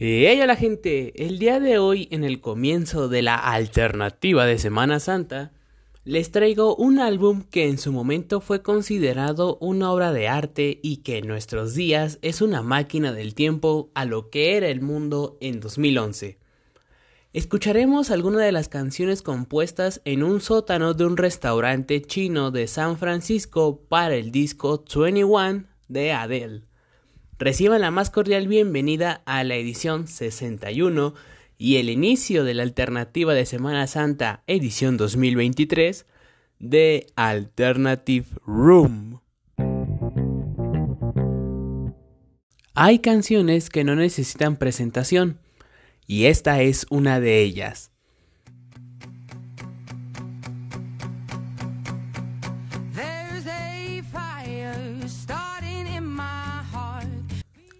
Hey, hola gente, el día de hoy en el comienzo de la alternativa de Semana Santa, les traigo un álbum que en su momento fue considerado una obra de arte y que en nuestros días es una máquina del tiempo a lo que era el mundo en 2011. Escucharemos algunas de las canciones compuestas en un sótano de un restaurante chino de San Francisco para el disco 21 de Adele. Reciban la más cordial bienvenida a la edición 61 y el inicio de la alternativa de Semana Santa edición 2023 de Alternative Room. Hay canciones que no necesitan presentación y esta es una de ellas.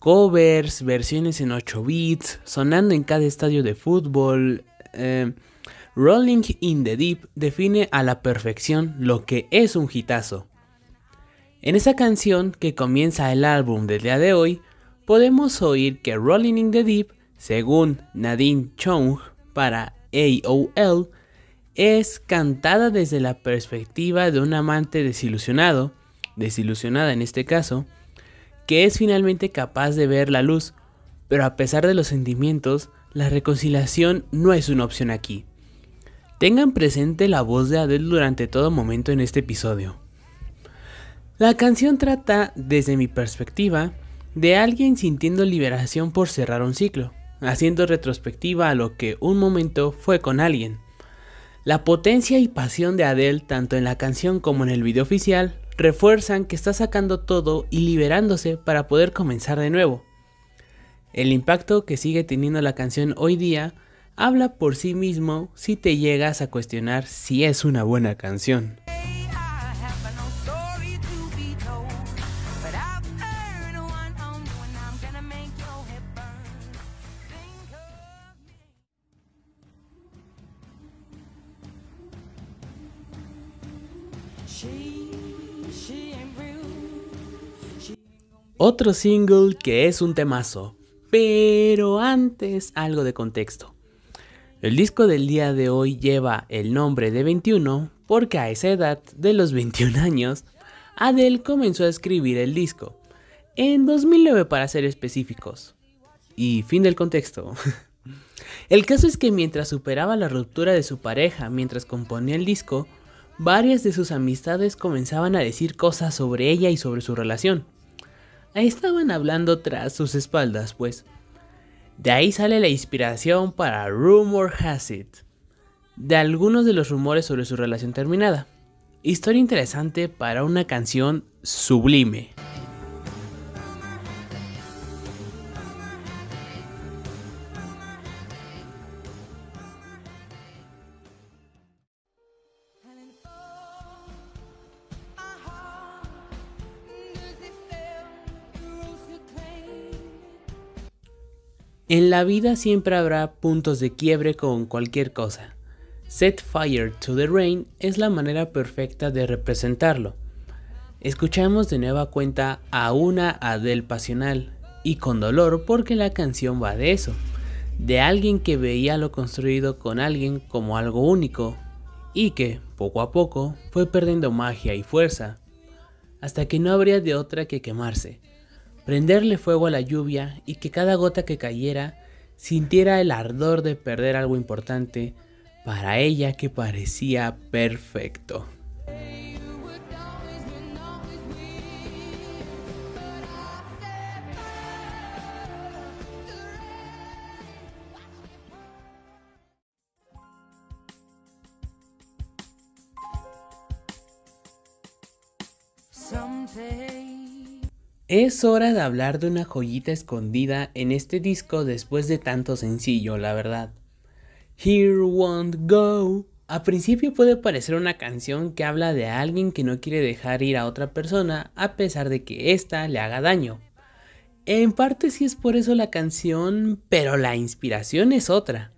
Covers, versiones en 8 bits, sonando en cada estadio de fútbol. Eh, Rolling in the Deep define a la perfección lo que es un hitazo. En esa canción que comienza el álbum del día de hoy, podemos oír que Rolling in the Deep, según Nadine Chong para AOL, es cantada desde la perspectiva de un amante desilusionado, desilusionada en este caso, que es finalmente capaz de ver la luz, pero a pesar de los sentimientos, la reconciliación no es una opción aquí. Tengan presente la voz de Adele durante todo momento en este episodio. La canción trata, desde mi perspectiva, de alguien sintiendo liberación por cerrar un ciclo, haciendo retrospectiva a lo que un momento fue con alguien. La potencia y pasión de Adele tanto en la canción como en el video oficial refuerzan que está sacando todo y liberándose para poder comenzar de nuevo. El impacto que sigue teniendo la canción hoy día habla por sí mismo si te llegas a cuestionar si es una buena canción. Otro single que es un temazo, pero antes algo de contexto. El disco del día de hoy lleva el nombre de 21 porque a esa edad de los 21 años, Adele comenzó a escribir el disco, en 2009 para ser específicos. Y fin del contexto. El caso es que mientras superaba la ruptura de su pareja mientras componía el disco, varias de sus amistades comenzaban a decir cosas sobre ella y sobre su relación. Estaban hablando tras sus espaldas, pues. De ahí sale la inspiración para Rumor Has It, de algunos de los rumores sobre su relación terminada. Historia interesante para una canción sublime. En la vida siempre habrá puntos de quiebre con cualquier cosa. Set Fire to the Rain es la manera perfecta de representarlo. Escuchamos de nueva cuenta a una Adele pasional y con dolor porque la canción va de eso, de alguien que veía lo construido con alguien como algo único y que, poco a poco, fue perdiendo magia y fuerza, hasta que no habría de otra que quemarse prenderle fuego a la lluvia y que cada gota que cayera sintiera el ardor de perder algo importante para ella que parecía perfecto. Es hora de hablar de una joyita escondida en este disco después de tanto sencillo, la verdad. Here Won't Go. A principio puede parecer una canción que habla de alguien que no quiere dejar ir a otra persona a pesar de que ésta le haga daño. En parte sí es por eso la canción, pero la inspiración es otra.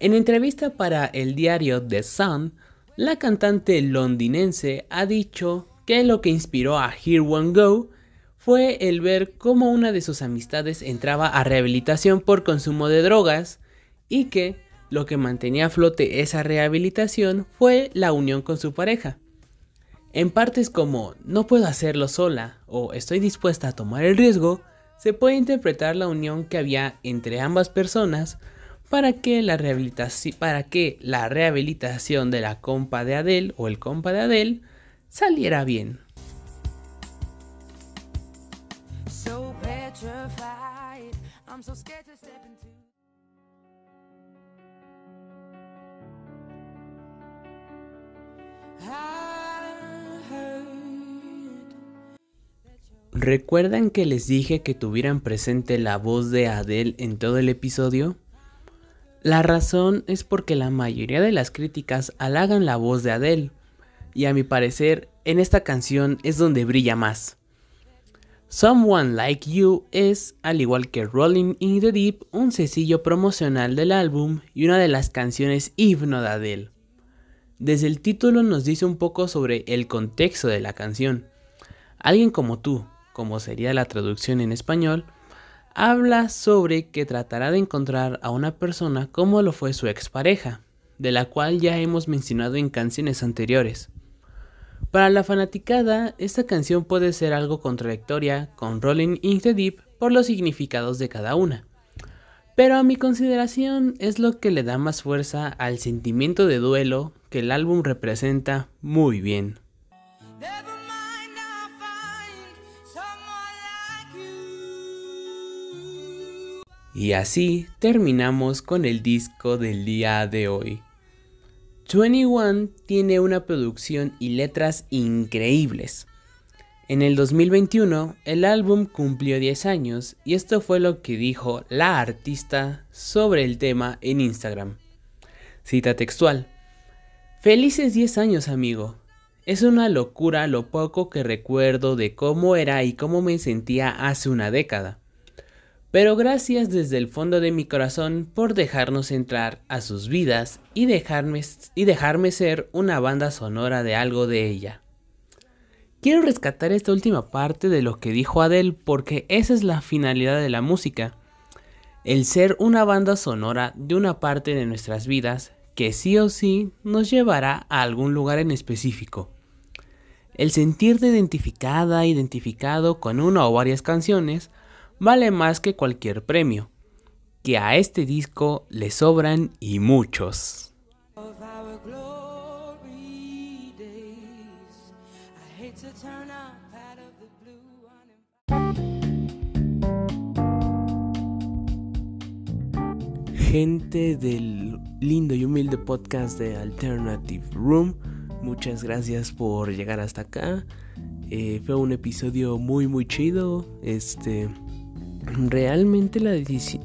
En entrevista para el diario The Sun, la cantante londinense ha dicho que lo que inspiró a Here Won't Go fue el ver cómo una de sus amistades entraba a rehabilitación por consumo de drogas y que lo que mantenía a flote esa rehabilitación fue la unión con su pareja. En partes como no puedo hacerlo sola o estoy dispuesta a tomar el riesgo, se puede interpretar la unión que había entre ambas personas para que la rehabilitación, para que la rehabilitación de la compa de Adele o el compa de Adele saliera bien. ¿Recuerdan que les dije que tuvieran presente la voz de Adele en todo el episodio? La razón es porque la mayoría de las críticas halagan la voz de Adele, y a mi parecer en esta canción es donde brilla más. Someone Like You es, al igual que Rolling in the Deep, un sencillo promocional del álbum y una de las canciones himno de Adele. Desde el título nos dice un poco sobre el contexto de la canción. Alguien como tú, como sería la traducción en español, habla sobre que tratará de encontrar a una persona como lo fue su expareja, de la cual ya hemos mencionado en canciones anteriores. Para la fanaticada, esta canción puede ser algo contradictoria con Rolling in the Deep por los significados de cada una. Pero a mi consideración es lo que le da más fuerza al sentimiento de duelo que el álbum representa muy bien. Y así terminamos con el disco del día de hoy. 21 tiene una producción y letras increíbles. En el 2021 el álbum cumplió 10 años y esto fue lo que dijo la artista sobre el tema en Instagram. Cita textual. Felices 10 años amigo. Es una locura lo poco que recuerdo de cómo era y cómo me sentía hace una década. Pero gracias desde el fondo de mi corazón por dejarnos entrar a sus vidas y dejarme, y dejarme ser una banda sonora de algo de ella. Quiero rescatar esta última parte de lo que dijo Adele porque esa es la finalidad de la música. El ser una banda sonora de una parte de nuestras vidas que sí o sí nos llevará a algún lugar en específico. El sentirte identificada, identificado con una o varias canciones, vale más que cualquier premio, que a este disco le sobran y muchos. Gente del lindo y humilde podcast de Alternative Room, muchas gracias por llegar hasta acá. Eh, fue un episodio muy muy chido. Este realmente la,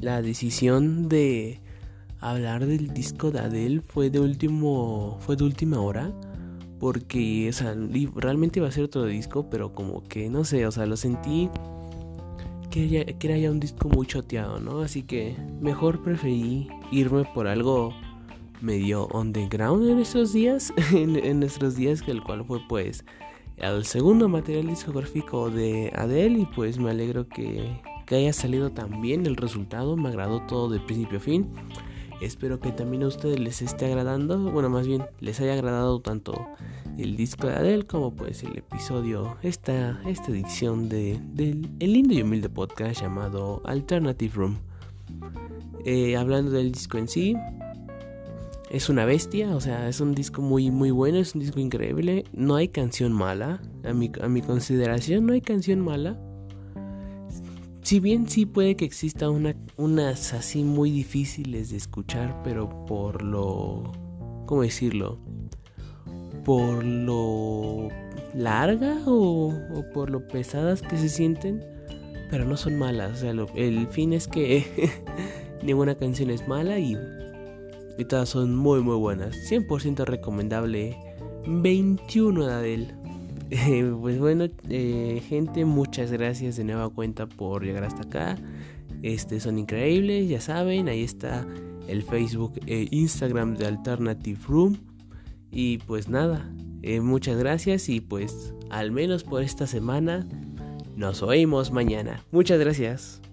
la decisión de hablar del disco de Adele fue de último fue de última hora porque realmente iba a ser otro disco pero como que no sé o sea lo sentí que, era ya un disco muy choteado no así que mejor preferí irme por algo medio underground en estos días en, en nuestros días que el cual fue pues el segundo material discográfico de Adele y pues me alegro que que haya salido tan bien el resultado, me agradó todo de principio a fin. Espero que también a ustedes les esté agradando, bueno, más bien les haya agradado tanto el disco de Adele como pues el episodio, esta, esta edición de, del el lindo y humilde podcast llamado Alternative Room. Eh, hablando del disco en sí, es una bestia, o sea, es un disco muy muy bueno, es un disco increíble, no hay canción mala, a mi, a mi consideración no hay canción mala si bien sí puede que exista una, unas así muy difíciles de escuchar, pero por lo... ¿Cómo decirlo? Por lo larga o, por lo pesadas que se sienten, pero no son malas. O sea, el fin es que ninguna canción es mala y, y todas son muy muy buenas. 100% recomendable. 21 de Adele. pues bueno, eh, gente, muchas gracias de nueva cuenta por llegar hasta acá. Este, son increíbles, ya saben, ahí está el Facebook e Instagram de Alternative Room. Y pues nada, eh, muchas gracias y pues al menos por esta semana Nos oímos mañana. Muchas gracias.